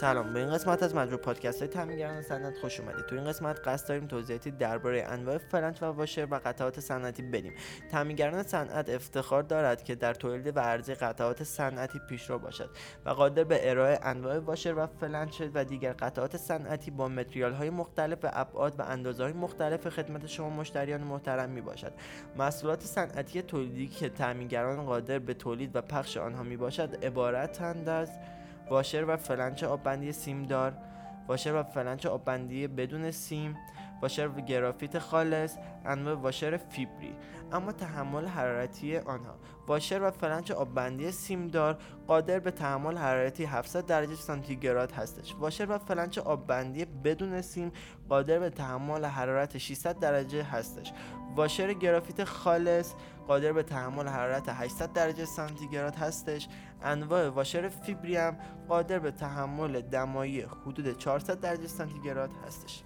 سلام. به این قسمت از مجموعه پادکست های تامینگران صنعت خوش اومدید. تو این قسمت قصد داریم توضیحاتی درباره انواع فلنچ و واشر و قطعات صنعتی بدیم. تامینگران صنعت افتخار دارد که در تولید و عرضه قطعات صنعتی پیشرو باشد و قادر به ارائه انواع واشر و فلنچ و دیگر قطعات صنعتی با material های مختلف و ابعاد و اندازه های مختلف خدمت شما مشتریان محترم می باشد محصولات صنعتی تولیدی که تامینگران قادر به تولید و پخش آنها می باشد عبارتند از واشر و فلنچ آببندی سیمدار واشر و فلنچ آببندی بدون سیم. واشر گرافیت خالص انواع واشر فیبری. اما تحمل حرارتی آنها. واشر و فلنچ آببندی سیمدار قادر به تحمل حرارتی 700 درجه سانتیگراد هستش. واشر و فلنچ آببندی بدون سیم قادر به تحمل حرارت 600 درجه هستش. واشر گرافیت خالص قادر به تحمل حرارت 800 درجه سانتیگراد هستش. انواع واشر فیبری هم قادر به تحمل دمایی حدود 400 درجه سانتیگراد هستش.